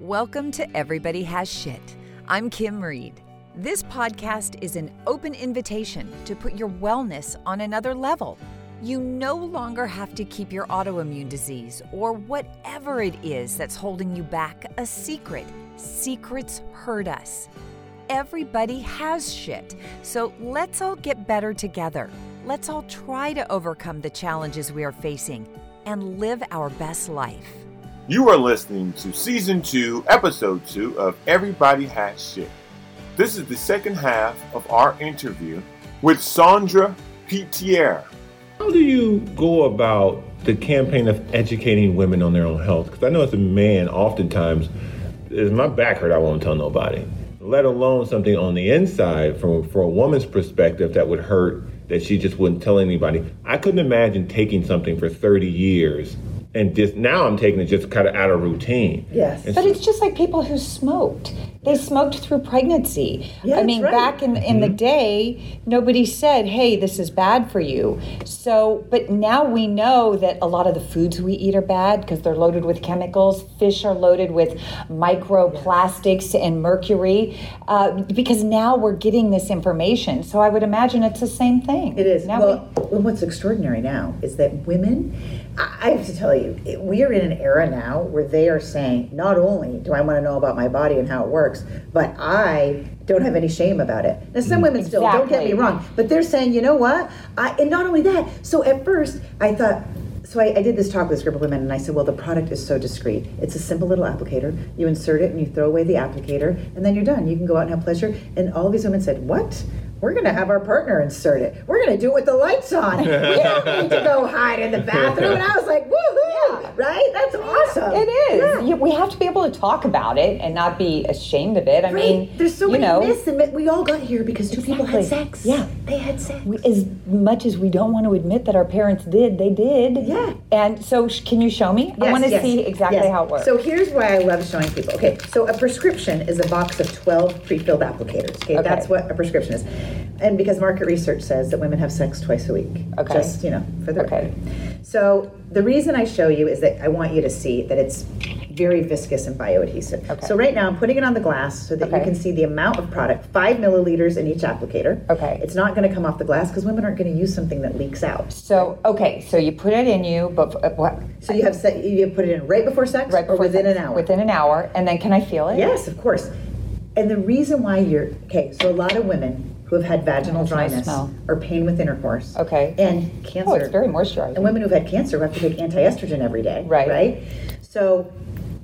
Welcome to Everybody Has Shit. I'm Kim Reed. This podcast is an open invitation to put your wellness on another level. You no longer have to keep your autoimmune disease or whatever it is that's holding you back a secret. Secrets hurt us. Everybody has shit, so let's all get better together. Let's all try to overcome the challenges we are facing and live our best life. You are listening to season two, episode two of Everybody Has Shit. This is the second half of our interview with Saundra Pelletier. How do you go about the campaign of educating women on their own health? Because I know as a man, oftentimes, is my back hurt, I won't tell nobody. Let alone something on the inside from for a woman's perspective that would hurt that she just wouldn't tell anybody. I couldn't imagine taking something for 30 years and just now I'm taking it just kind of out of routine. Yes. And But so- it's just like people who smoked. They smoked through pregnancy. Yeah, I mean, right. back in, in the day, nobody said, hey, this is bad for you. So, but now we know that a lot of the foods we eat are bad because they're loaded with chemicals. Fish are loaded with microplastics and mercury uh, because now we're getting this information. So I would imagine it's the same thing. It is. Now well, well, what's extraordinary now is that women, I have to tell you, it- we are in an era now where they are saying, not only do I want to know about my body and how it works, but I don't have any shame about it. Now, some women still, don't get me wrong, but they're saying, you know what? I, and not only that, so at first I thought, so I, I did this talk with this group of women, and I said, well, the product is so discreet. It's a simple little applicator. You insert it and you throw away the applicator, and then you're done. You can go out and have pleasure. And all these women said, what? We're going to have our partner insert it. We're going to do it with the lights on. We don't need to go hide in the bathroom. And I was like, woohoo! Right? That's awesome. It is. Yeah. You- We have to be able to talk about it and not be ashamed of it. I Right. mean, There's so you many know, myths, and we all got here because two people had sex. Yeah. They had sex. we- as much as we don't want to admit that our parents did, they did. Yeah. And so, sh- can you show me? I want to yes, see exactly yes. how it works. So here's why I love showing people. Okay, so a prescription is a box of 12 pre-filled applicators. Okay, Okay. that's what a prescription is. And because market research says that women have sex twice a week. Okay. Just, you know, for the Okay. record. So the reason I show you is that I want you to see that it's very viscous and bioadhesive. Okay. So right now I'm putting it on the glass so that you can see the amount of product, five milliliters in each applicator. Okay. It's not going to come off the glass because women aren't going to use something that leaks out. So, okay, so you put it in you, but uh, what? So you have se- you put it in right before sex Right or within sex? an hour. Within an hour, and then can I feel it? Yes, of course. And the reason why you're okay, so a lot of women who have had vaginal dryness smell. or pain with intercourse, Okay. and cancer, Oh, it's very moisturizing. and women who've had cancer who have to take anti-estrogen every day, Right. Right. So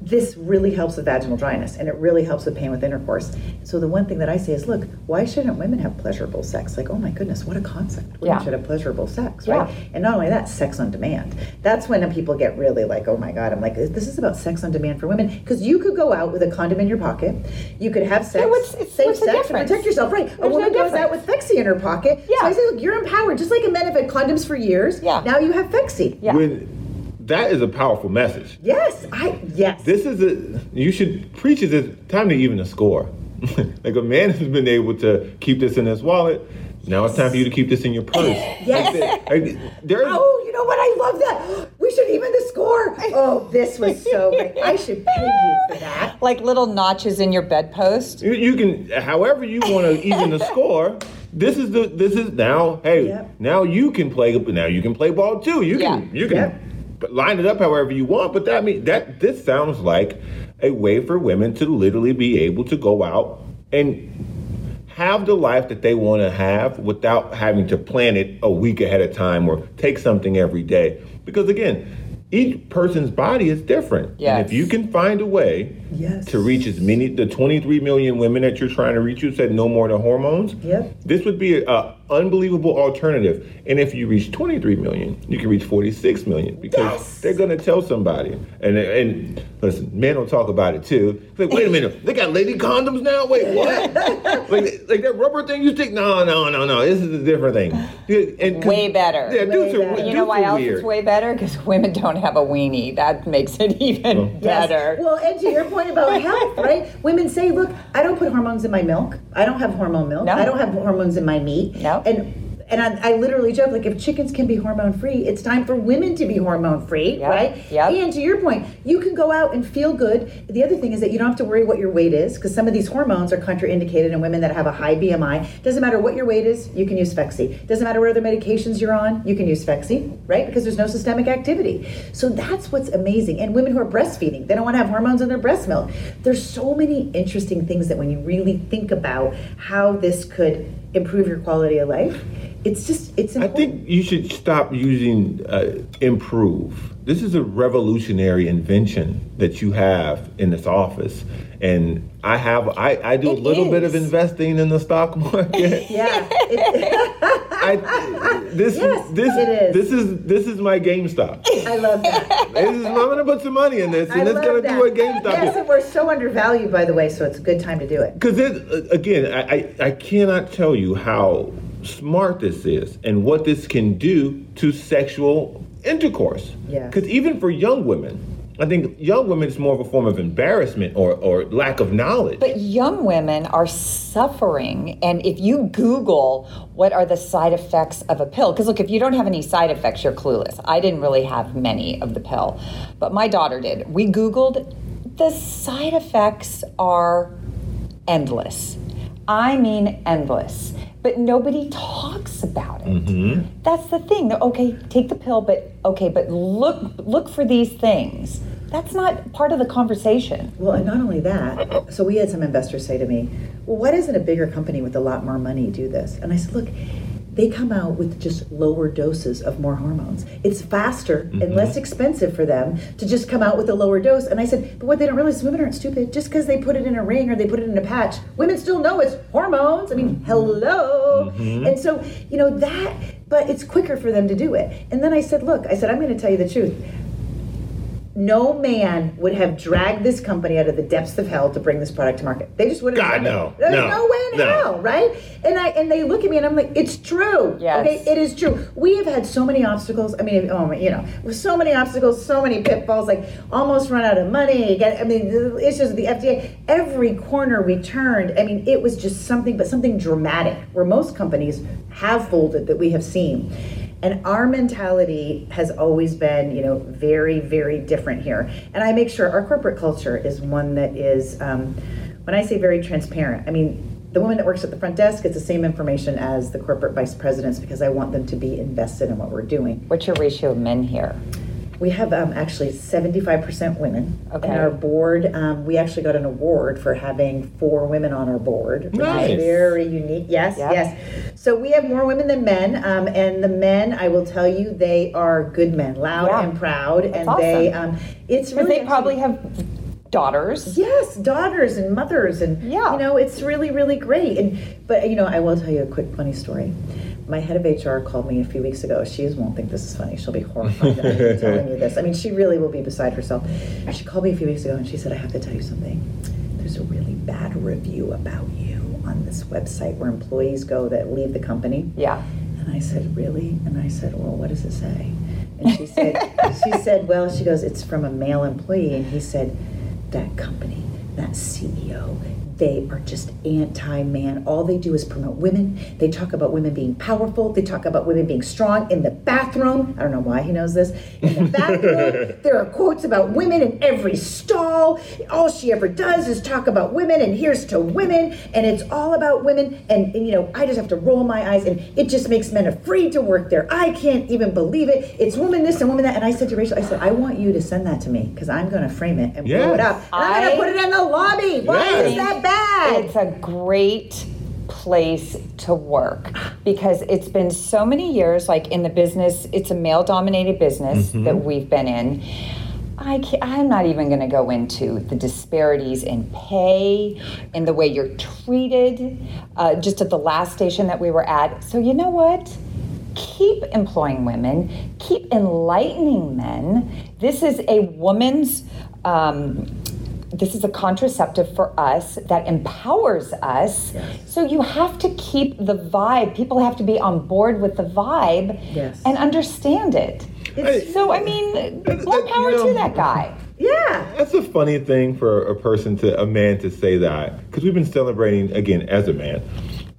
this really helps with vaginal dryness, and it really helps with pain with intercourse. So the one thing that I say is, look, why shouldn't women have pleasurable sex? Like, oh my goodness, what a concept! Women Yeah. should have pleasurable sex, right? Yeah. And not only that, sex on demand. That's when people get really like, oh my God, I'm like, this is about sex on demand for women. Because you could go out with a condom in your pocket, you could have sex, Yeah, what's- it's- safe what's sex, difference? and protect yourself, right? a woman no goes out with Phexxi in her pocket. So Yeah. I say, look, you're empowered. Just like a men have had condoms for years, Yeah. now you have Phexxi. Yeah. when that is a powerful message. Yes, I, yes. This is a you should preach it. It's time to even a score. like a man has been able to keep this in his wallet. Now it's time for you to keep this in your purse. Yes. Like, like, there, Oh, you know what? I love that. We should even the score. Oh, this was so great. I should pay you for that. Like little notches in your bedpost. You, you can, however you want to even the score. This is the. This is now. Hey, Yep. now you can play. Now you can play ball too. You can. Yeah. You can Yep. Line it up however you want. But that mean that this sounds like a way for women to literally be able to go out and have the life that they want to have without having to plan it a week ahead of time or take something every day. Because again, each person's body is different. And if you can find a way Yes. to reach as many the 23 million women that you're trying to reach you said no more to hormones Yep. this would be a, unbelievable alternative and if you reach 23 million you can reach 46 million because Yes. they're going to tell somebody and and listen men will talk about it too It's like wait a minute they got lady condoms now wait what like, like that rubber thing you stick no no no no this is a different thing Yeah, and 'cause- Way better. yeah dudes Way are. You dudes know why else weird. it's way better? Because women don't have a weenie. That makes it even Yes. better. Well, and to your point about health, right? Women say, look, I don't put hormones in my milk. I don't have hormone milk. No. I don't have hormones in my meat. No. And and I, I literally joke like if chickens can be hormone free, it's time for women to be hormone free, Yep, right? yep. And to your point, you can go out and feel good. The other thing is that you don't have to worry what your weight is because some of these hormones are contraindicated in women that have a high BMI. Doesn't matter what your weight is, you can use Phexxi. Doesn't matter what other medications you're on, you can use Phexxi, right? Because there's no systemic activity. So that's what's amazing. And women who are breastfeeding, they don't want to have hormones in their breast milk. There's so many interesting things that when you really think about how this could improve your quality of life, it's just it's I think you should stop using uh, improve. This is a revolutionary invention that you have in this office, and I have I, I do a It little bit of investing in the stock market. yeah. It- I, this Yes, this is. this is this is my GameStop. I love that. This is- I'm gonna put some money in this, I and it's love gonna that. do what GameStop Yes, and we're so undervalued, by the way, so it's a good time to do it. Because uh, again, I, I I cannot tell you how smart this is and what this can do to sexual intercourse. Yeah. Because even for young women, I think young women is more of a form of embarrassment or or lack of knowledge. But young women are suffering. And if you Google what are the side effects of a pill, because look, if you don't have any side effects, you're clueless. I didn't really have many of the pill, but my daughter did. We Googled, the side effects are endless. I mean, endless. But nobody talks about it. Mm-hmm. That's the thing. Okay, take the pill, but okay, but look look for these things. That's not part of the conversation. Well, and not only that, so we had some investors say to me, well, why doesn't a bigger company with a lot more money do this? And I said, look, they come out with just lower doses of more hormones. It's faster and mm-hmm. less expensive for them to just come out with a lower dose. And I said, but what they don't realize women aren't stupid. Just because they put it in a ring or they put it in a patch, women still know it's hormones. I mean, mm-hmm. hello. Mm-hmm. And so, you know, that, but it's quicker for them to do it. And then I said, look, I said, I'm going to tell you the truth no man would have dragged this company out of the depths of hell to bring this product to market. They just wouldn't. God, have done no. it. There's No. no, way in No. hell, right? And I and they look at me and I'm like, it's true. Yes. Okay, it is true. We have had so many obstacles. I mean, oh my, you know, with so many obstacles, so many pitfalls. Like almost run out of money. Get, I mean, the issues with the FDA. Every corner we turned. I mean, it was just something, but something dramatic. Where most companies have folded that we have seen. And our mentality has always been, you know, very, very different here. And I make sure our corporate culture is one that is, um, when I say very transparent, I mean, the woman that works at the front desk gets the same information as the corporate vice presidents because I want them to be invested in what we're doing. What's your ratio of men here? We have um, actually 75% women. Okay. And our board, um, we actually got an award for having four women on our board. which is Very unique. Yes, Yep. yes. So we have more women than men. Um, and the men, I will tell you, they are good men, loud Yeah. and proud. and That's they, awesome. um, it's Because really. they probably have daughters. Yes, daughters and mothers, and Yeah. you know, it's really, really great. And but you know, I will tell you a quick funny story. My head of HR called me a few weeks ago. She won't think this is funny. She'll be horrified that I'm telling you this. I mean, she really will be beside herself. She called me a few weeks ago and she said, "I have to tell you something. There's a really bad review about you on this website where employees go that leave the company." Yeah. And I said, really? And I said, well, what does it say? And she said, she said, well, she goes, it's from a male employee. And he said, that company, that CEO, they are just anti-man. All they do is promote women. They talk about women being powerful. They talk about women being strong in the bathroom. I don't know why he knows this. In the bathroom, there are quotes about women in every stall. All she ever does is talk about women and here's to women and it's all about women and, and, you know, I just have to roll my eyes and it just makes men afraid to work there. I can't even believe it. It's woman this and woman that. And I said to Rachel, I said, I want you to send that to me because I'm going to frame it and blow it up. And I'm going to put it in the lobby. Why Yes. is that bad? It's a great place to work because it's been so many years like in the business it's a male dominated business that we've been in I ca I'm not even going to go into the disparities in pay, in the way you're treated, uh, just at the last station that we were at. So, you know what? Keep employing women, keep enlightening men. This is a woman's. Um, this is a contraceptive for us that empowers us. So you have to keep the vibe. People have to be on board with the vibe Yes. and understand it. It's- So I mean, That's- more power you know- to that guy. yeah. That's a funny thing for a person to a man to say that because we've been celebrating again as a man.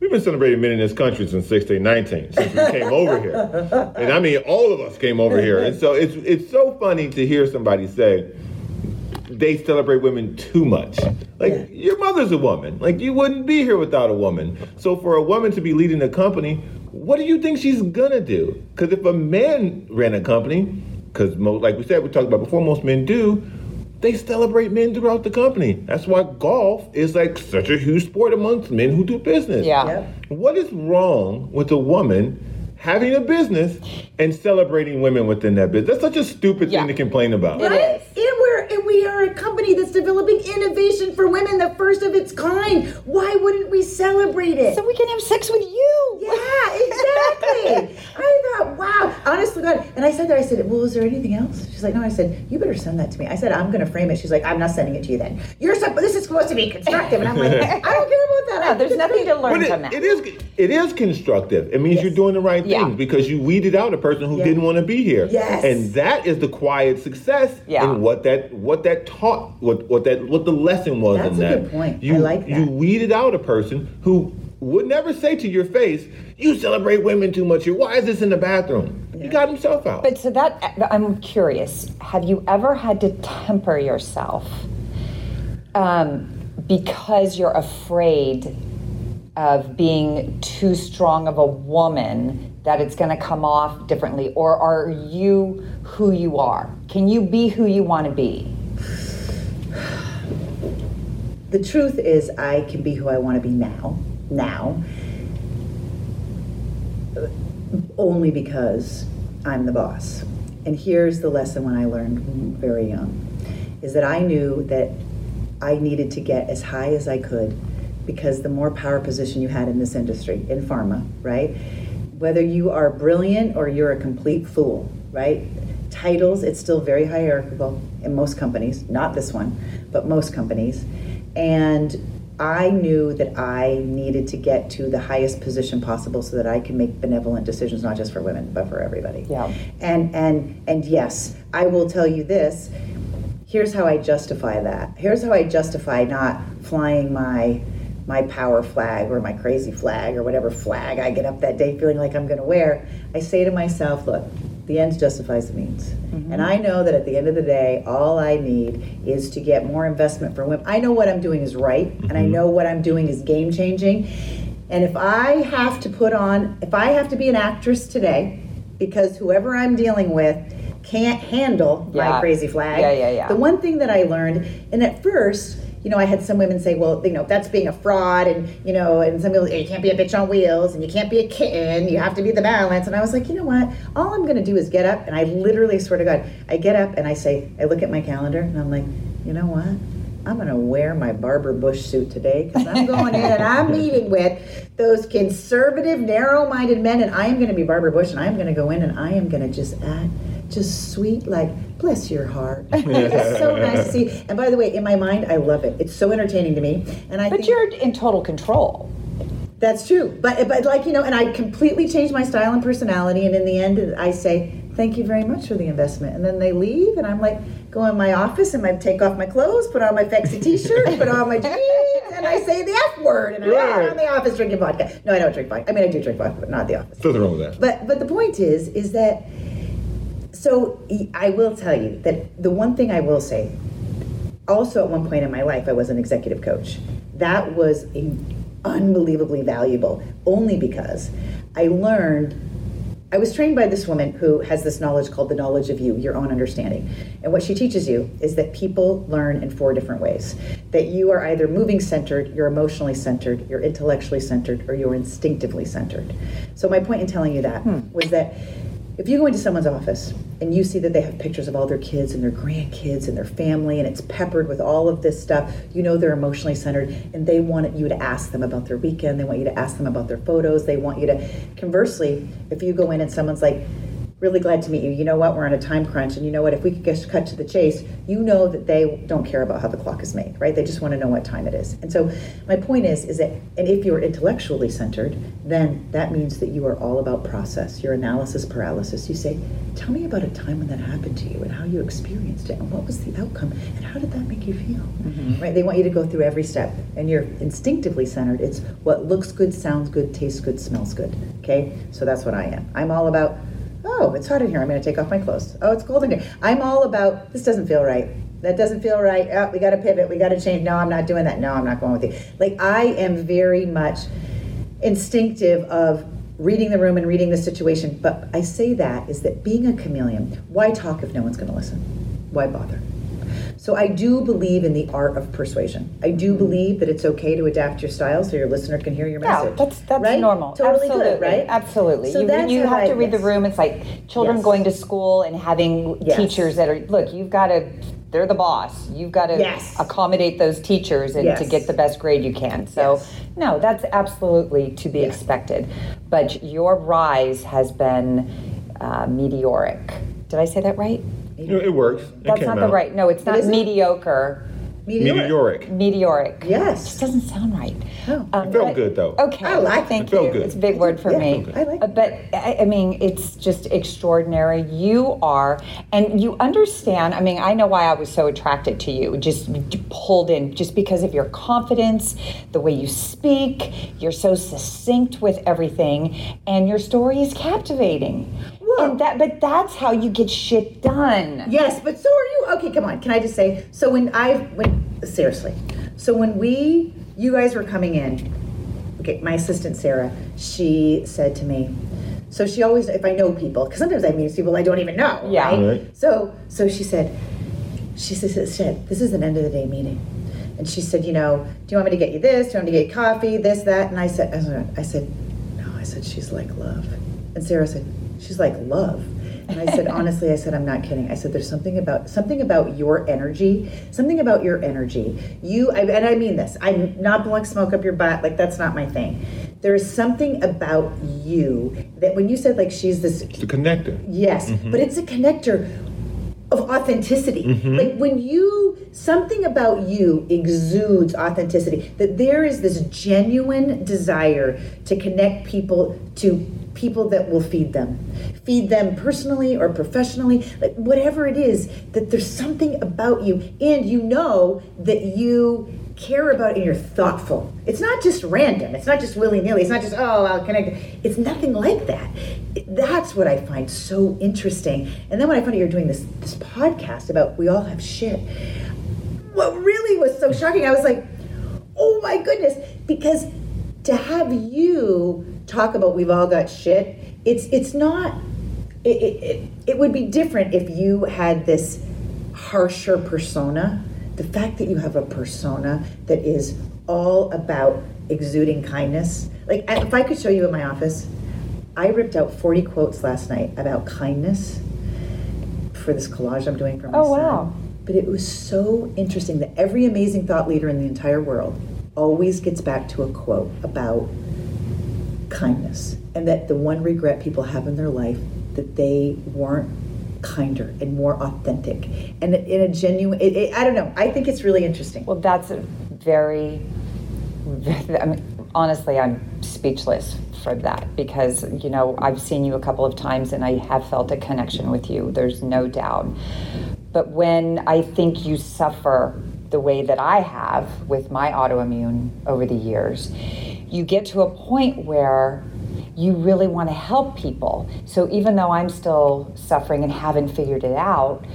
We've been celebrating men in this country since 1619, since we came over here. And I mean, all of us came over here. And so it's it's so funny to hear somebody say they celebrate women too much. Like Yeah. your mother's a woman. Like you wouldn't be here without a woman. So for a woman to be leading a company, what do you think she's gonna do? Because if a man ran a company, because like we said, we talked about before, most men do. They celebrate men throughout the company. That's why golf is like such a huge sport amongst men who do business. Yeah. Yep. What is wrong with a woman having a business and celebrating women within that business? That's such a stupid Yeah. thing to complain about. It is. And we're and we are a company that's developing innovation for women, the first of its kind. Why wouldn't we celebrate it? So we can have sex with you. yeah, exactly. I thought, wow, honestly, God. And I said that. I said, well, is there anything else? She's like, no. I said, you better send that to me. I said, I'm going to frame it. She's like, I'm not sending it to you then. You're so, this is supposed to be constructive. And I'm like, I don't care about that. No, there's nothing to learn But from that. it is it is constructive. It means Yes. you're doing the right Yeah. thing because you weeded out a person who Yeah. didn't want to be here. Yes. And that is the quiet success Yeah. and what that what that taught what what that what the lesson was That's in a good point. I You like you weeded out a person who would never say to your face, "You celebrate women too much here. Why is this in the bathroom?" He got himself out. But so that I'm curious. Have you ever had to temper yourself um, because you're afraid of being too strong of a woman that it's going to come off differently, or are you who you are? Can you be who you want to be? The truth is I can be who I want to be now. Now. Only because I'm the boss. And here's the lesson when I learned very young is that I knew that I needed to get as high as I could because the more power position you had in this industry, in pharma, right? Whether you are brilliant or you're a complete fool, right? Titles, it's still very hierarchical in most companies, not this one, but most companies. And I knew that I needed to get to the highest position possible so that I can make benevolent decisions, not just for women, but for everybody. Yeah. And and and yes, I will tell you this. Here's how I justify that. Here's how I justify not flying my my power flag or my crazy flag or whatever flag I get up that day feeling like I'm going to wear. I say to myself, look, the ends justifies the means. Mm-hmm. And I know that at the end of the day, all I need is to get more investment for women. I know what I'm doing is right, and I mm-hmm. know what I'm doing is game changing. And if I have to put on, if I have to be an actress today, because whoever I'm dealing with can't handle my crazy flag. Yeah, yeah, yeah. The one thing that I learned, and at first, you know, I had some women say, well, you know, that's being a fraud, and, you know, and some people, you can't be a bitch on wheels, and you can't be a kitten, you have to be the balance. And I was like, you know what? All I'm going to do is get up, and I literally swear to God, I get up and I say, I look at my calendar, and I'm like, you know what? I'm going to wear my Barbara Bush suit today because I'm going in and I'm meeting with those conservative, narrow minded men, and I am going to be Barbara Bush, and I am going to go in and I am going to just act just sweet, like, bless your heart. it's so nice to see. And by the way, in my mind, I love it. It's so entertaining to me. And I But think you're in total control. that's true. But, but like, you know, and I completely changed my style and personality. And in the end, I say, thank you very much for the investment. And then they leave, and I'm like, go in my office and I take off my clothes, put on my Phexxi t-shirt, put on my jeans, and I say the F word. And I'm Right. in the office drinking vodka. No, I don't drink vodka. I mean, I do drink vodka, but not the office. Nothing wrong with that. But but the point is is that so I will tell you that the one thing I will say also at one point in my life I was an executive coach. That was unbelievably valuable only because I learned I was trained by this woman who has this knowledge called the knowledge of you, your own understanding. And what she teaches you is that people learn in four different ways. That you are either moving centered, you're emotionally centered, you're intellectually centered, or you're instinctively centered. So my point in telling you that hmm. was that if you go into someone's office and you see that they have pictures of all their kids and their grandkids and their family and it's peppered with all of this stuff, you know they're emotionally centered and they want you to ask them about their weekend, they want you to ask them about their photos, they want you to conversely, if you go in and someone's like really glad to meet you. You know what? We're on a time crunch, and you know what? If we could just cut to the chase, you know that they don't care about how the clock is made, right? They just want to know what time it is. And so, my point is, is that, and if you're intellectually centered, then that means that you are all about process. Your analysis paralysis. You say, "Tell me about a time when that happened to you, and how you experienced it, and what was the outcome, and how did that make you feel?" Mm-hmm. Right? They want you to go through every step, and you're instinctively centered. It's what looks good, sounds good, tastes good, smells good. Okay, so that's what I am. I'm all about oh, it's hot in here. I'm going to take off my clothes. Oh, it's cold in here. I'm all about this doesn't feel right. That doesn't feel right. Oh, we got to pivot. We got to change. No, I'm not doing that. No, I'm not going with you. Like I am very much instinctive of reading the room and reading the situation. But I say that is that being a chameleon, why talk if no one's going to listen? Why bother? So I do believe in the art of persuasion. I do believe that it's okay to adapt your style so your listener can hear your Yeah, message. that's that's right? normal. Totally Absolutely, good, right? Absolutely. So you that's you have I- to read the room. It's like children Yes. going to school and having Yes. teachers that are look. You've got to. They're the boss. You've got to Yes. accommodate those teachers and to get the best grade you can. So, Yes. no, that's absolutely to be Yeah. expected. But your rise has been uh, meteoric. Did I say that right? You know, it works. It That's came not the out. right. No, it's not isn't? mediocre. Meteoric. Meteoric. Yes. It just doesn't sound right. No. Um, It felt but- good though. Okay. I like. Thank It felt you. good. It's a big word for Yeah, me. I like Uh, it. But I, I mean, it's just extraordinary. You are, and you understand. I mean, I know why I was so attracted to you. Just pulled in, just because of your confidence, the way you speak. You're so succinct with everything, and your story is captivating. Whoa. And that, but that's how you get shit done. Yes, but so are you. Okay, come on. Can I just say? So when I when seriously, so when we you guys were coming in, okay, my assistant Sarah, she said to me. So she always, if I know people, because sometimes I meet people I don't even know. Yeah. Right? Right. So so she said, she said, said, this is an end of the day meeting. And she said, you know, do you want me to get you this? Do you want me to get you coffee? This, that? And I said, I said, I said, no. I said, she's like love. And Sarah said, she's like love. And I said, honestly, I said, I'm not kidding. I said, there's something about something about your energy, something about your energy. You, I, and I mean this. I'm not blowing smoke up your butt. Like that's not my thing. There is something about you that when you said like she's this It's a connector. Yes, mm-hmm. but it's a connector of authenticity. Mm-hmm. Like when you, something about you exudes authenticity, that there is this genuine desire to connect people to people that will feed them. Feed them personally or professionally, like whatever it is, that there's something about you, and you know that you care about and you're thoughtful. It's not just random. It's not just willy nilly. It's not just, oh, I'll connect. It's nothing like that. That's what I find so interesting. And then when I found out you're doing this, this podcast about we all have shit, what really was so shocking, I was like, oh my goodness, because to have you talk about we've all got shit, it's it's not it, it, it, it would be different if you had this harsher persona. The fact that you have a persona that is all about exuding kindness. Like, if I could show you in my office, I ripped out 40 quotes last night about kindness for this collage I'm doing for my Oh, son. wow. But it was so interesting that every amazing thought leader in the entire world always gets back to a quote about kindness and that the one regret people have in their life that they weren't kinder and more authentic and in a genuine it, it, i don't know i think it's really interesting Well, that's a very, I mean, honestly, I'm speechless for that because, you know, I've seen you a couple of times and I have felt a connection with you. There's no doubt. But when I think you suffer the way that I have with my autoimmune over the years, you get to a point where you really want to help people. So even though I'm still suffering and haven't figured it out,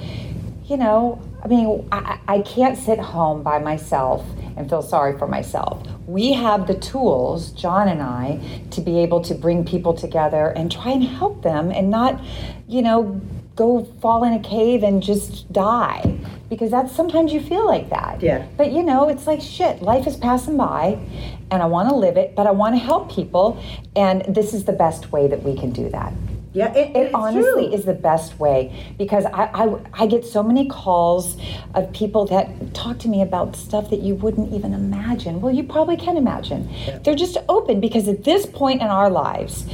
you know, I mean, I, I can't sit home by myself and feel sorry for myself. We have the tools, John and I, to be able to bring people together and try and help them and not, you know, go fall in a cave and just die. Because that's sometimes you feel like that. Yeah. But you know, it's like shit, life is passing by and I want to live it, but I want to help people. And this is the best way that we can do that. yeah it, It honestly true. is the best way because I, I, I get so many calls of people that talk to me about stuff that you wouldn't even imagine. Well, you probably can imagine. They're just open because at this point in our lives,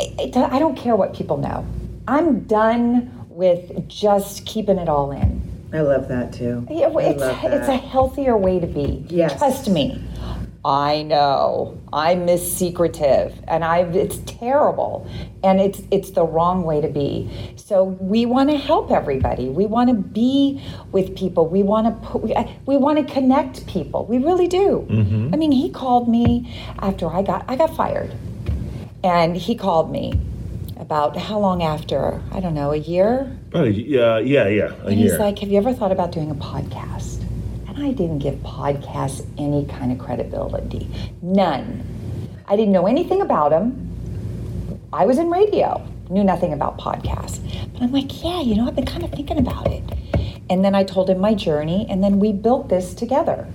I, I don't care what people know. I'm done with just keeping it all in. I love that too. Yeah, it's, love that. it's a healthier way to be. Yes. Trust me. I know. I'm Miss Secretive and I it's terrible. And it's it's the wrong way to be. So we want to help everybody. We want to be with people. We want to put we, we want to connect people. We really do. Mm-hmm. I mean, he called me after I got I got fired. And he called me about how long after? I don't know, a year? Yeah, yeah, yeah. A And year. he's like, Have you ever thought about doing a podcast? And I didn't give podcasts any kind of credibility. None. I didn't know anything about them. I was in radio, knew nothing about podcasts. But I'm like, Yeah, you know, I've been kind of thinking about it. And then I told him my journey, and then we built this together.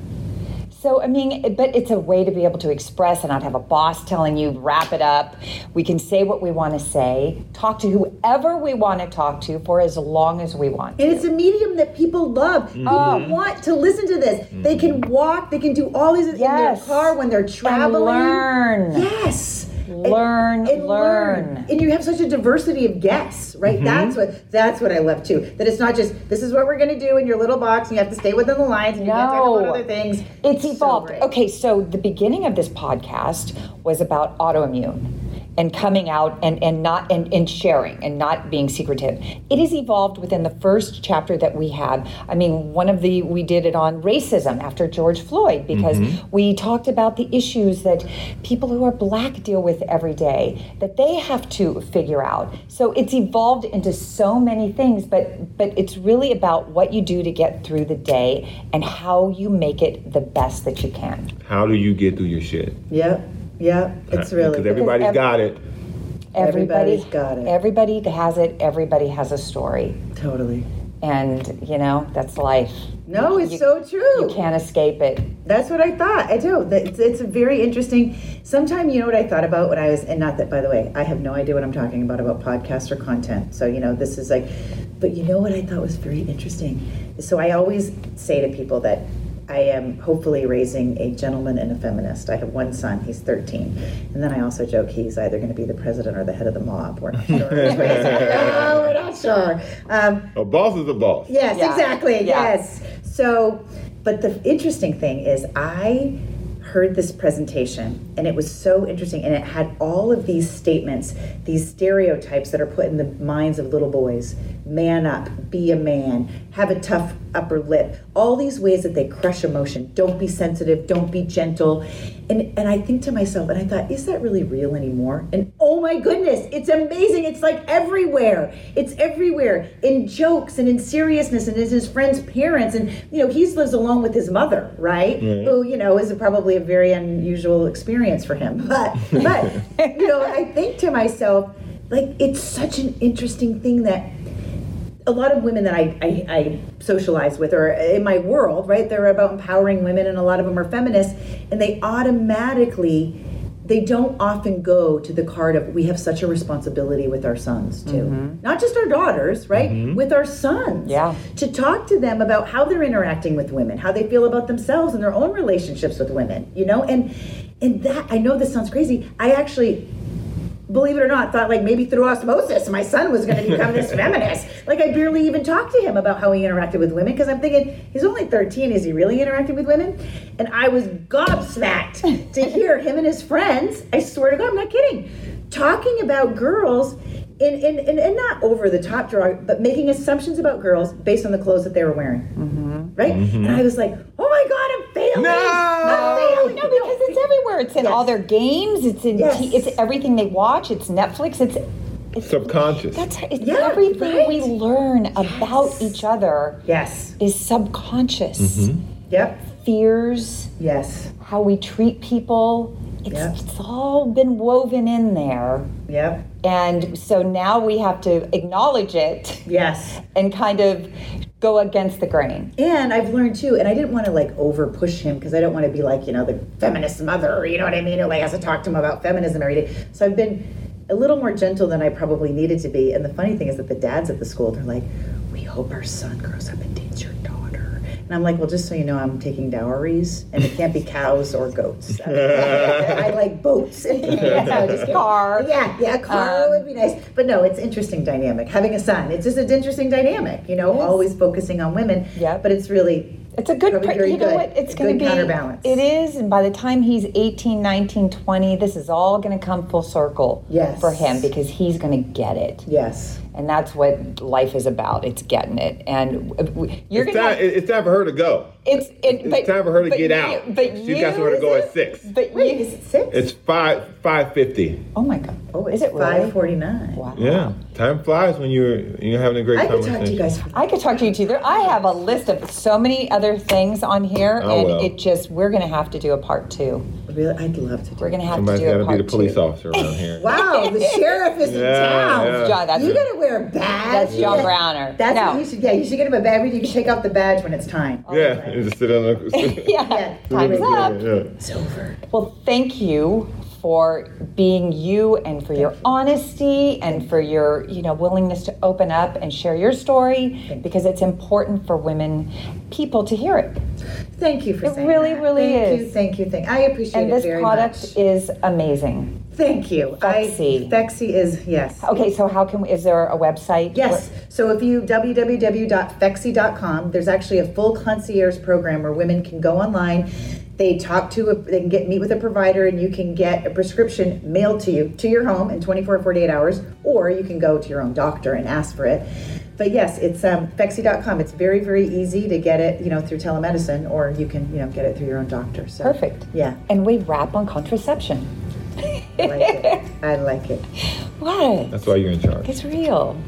So, I mean, but it's a way to be able to express and not have a boss telling you, wrap it up. We can say what we want to say, talk to whoever we want to talk to for as long as we want. And it's a medium that people love. Mm-hmm. People want to listen to this. They can walk. They can do all these in their car when they're traveling. learn. Yes. Learn, and learn. And you have such a diversity of guests, right? Mm-hmm. That's what that's what I love too. That it's not just this is what we're going to do in your little box, and you have to stay within the lines, and you can't talk about No. other things. It's So evolved. great. okay, so the beginning of this podcast was about autoimmune and coming out and, and not and, and sharing and not being secretive. It has evolved within the first chapter that we had. I mean, one of the we did it on racism after George Floyd because mm-hmm. we talked about the issues that people who are black deal with every day that they have to figure out. So it's evolved into so many things, but but it's really about what you do to get through the day and how you make it the best that you can. How do you get through your shit? Yep. Yep. Uh, it's really because good. everybody's ev- got it. Everybody's got it. Everybody has it. Everybody has a story, totally. and you know that's life. No, it's You- so true. You can't escape it. That's what I thought. I do. That- It's, it's a very interesting. Sometime you know what I thought about when I was, and not that by the way, I have no idea what I'm talking about about podcasts or content. So you know, this is like, but you know what I thought was very interesting. So I always say to people that I am hopefully raising a gentleman and a feminist. I have one son; he's 13, and then I also joke he's either going to be the president or the head of the mob. We're not sure. no, we're not sure. Um, A boss is a boss. Yes, Yeah. exactly. Yeah. Yes. So, but the interesting thing is, I heard this presentation and it was so interesting and it had all of these statements, these stereotypes that are put in the minds of little boys man up, be a man, have a tough upper lip, all these ways that they crush emotion. Don't be sensitive, don't be gentle. And, and I think to myself, and I thought, is that really real anymore? And oh my goodness, it's amazing. It's like everywhere. It's everywhere in jokes and in seriousness and in his friends' parents. And, you know, he lives alone with his mother, right? Who, you know, is probably a very unusual experience for him. But, but, you know, I think to myself, like, it's such an interesting thing that a lot of women that I, I, I socialize with or in my world, right? They're about empowering women and a lot of them are feminists and they automatically they don't often go to the card of we have such a responsibility with our sons too. Mm-hmm. Not just our daughters, right? Mm-hmm. With our sons. Yeah. To talk to them about how they're interacting with women, how they feel about themselves and their own relationships with women, you know? And and that I know this sounds crazy. I actually believe it or not, thought like maybe through osmosis my son was going to become this feminist. Like I barely even talked to him about how he interacted with women because I'm thinking he's only 13. Is he really interacting with women? And I was gobsmacked to hear him and his friends. I swear to God, I'm not kidding, talking about girls. In, in, in, and not over the top drug, but making assumptions about girls based on the clothes that they were wearing. Mm-hmm. Right? Mm-hmm. And I was like, oh my God, I'm failing. No! I'm failing. No, because it's everywhere. It's in all their games. It's in. Yes. T- it's everything they watch. It's Netflix. It's. it's Subconscious. That's it's Yeah, everything we right. learn about each other Yes. is subconscious. Mm-hmm. Yep. Fears, Yes. how we treat people. It's, Yep. it's all been woven in there. Yep. And so now we have to acknowledge it Yes. and kind of go against the grain. And I've learned too, and I didn't want to like over push him because I don't want to be like, you know, the feminist mother, you know what I mean? Who like has to talk to him about feminism every day. So I've been a little more gentle than I probably needed to be. And the funny thing is that the dads at the school, they're like, we hope our son grows up and dates your daughter. And I'm like, well, just so you know, I'm taking dowries, and it can't be cows or goats. I like boats. Yeah, just car. Yeah, yeah, car Um, would be nice. But no, it's interesting dynamic. Having a son, it's just an interesting dynamic. You know, It is. always focusing on women. Yeah. But it's really It's a good, Probably pr- very you know good. what? It's going good to be counterbalance. It is, and by the time he's 18, 19, 20, this is all going to come full circle Yes. for him because he's going to get it. yes. And that's what life is about. It's getting it. And w- w- you're It's going time, to it- it's time for her to go. it's it, It's but, time for her to but get you- out. But She's you, got somewhere to go is at six. But Wait, you, is it six? It's five five fifty. oh my god! oh, is it really? five forty nine. Wow. Yeah, time flies when you're you're having a great time. I could talk to you guys I could talk to you too. There, I have a list of so many other things on here, Oh, and well. it just we're going to have to do a part two. Really, I'd love to do. We're going to have Somebody's to do got a to part be the police two. officer around here. Wow, the sheriff is in town. yeah. John, that's You gotta wear a badge. That's John Yeah. Browner. That's No. what you should. Yeah, you should get him a badge. You can take off the badge when it's time. Yeah, and just sit on the. yeah. Yeah. Time's Yeah. up. Yeah. It's over. Well, thank you for being you and for your honesty and for your, you know, willingness to open up and share your story because it's important for women people to hear it. Thank you for It saying really, that. really thank is. You, thank you, thank I appreciate it. And it this very product much. is amazing. Thank you. Phexxi. I, Phexxi is yes. Okay, so how can we, is there a website? Yes. So if you www.phexxi.com, there's actually a full concierge program where women can go online. They talk to a, they can get meet with a provider and you can get a prescription mailed to you to your home in 24 or 48 hours, or you can go to your own doctor and ask for it. But yes, it's um, Phexxi.com. It's very, very easy to get it, you know, through telemedicine, or you can, you know, get it through your own doctor. So Perfect. Yeah, And we wrap on contraception. I like it. I like it. What? That's why you're in charge. It's real.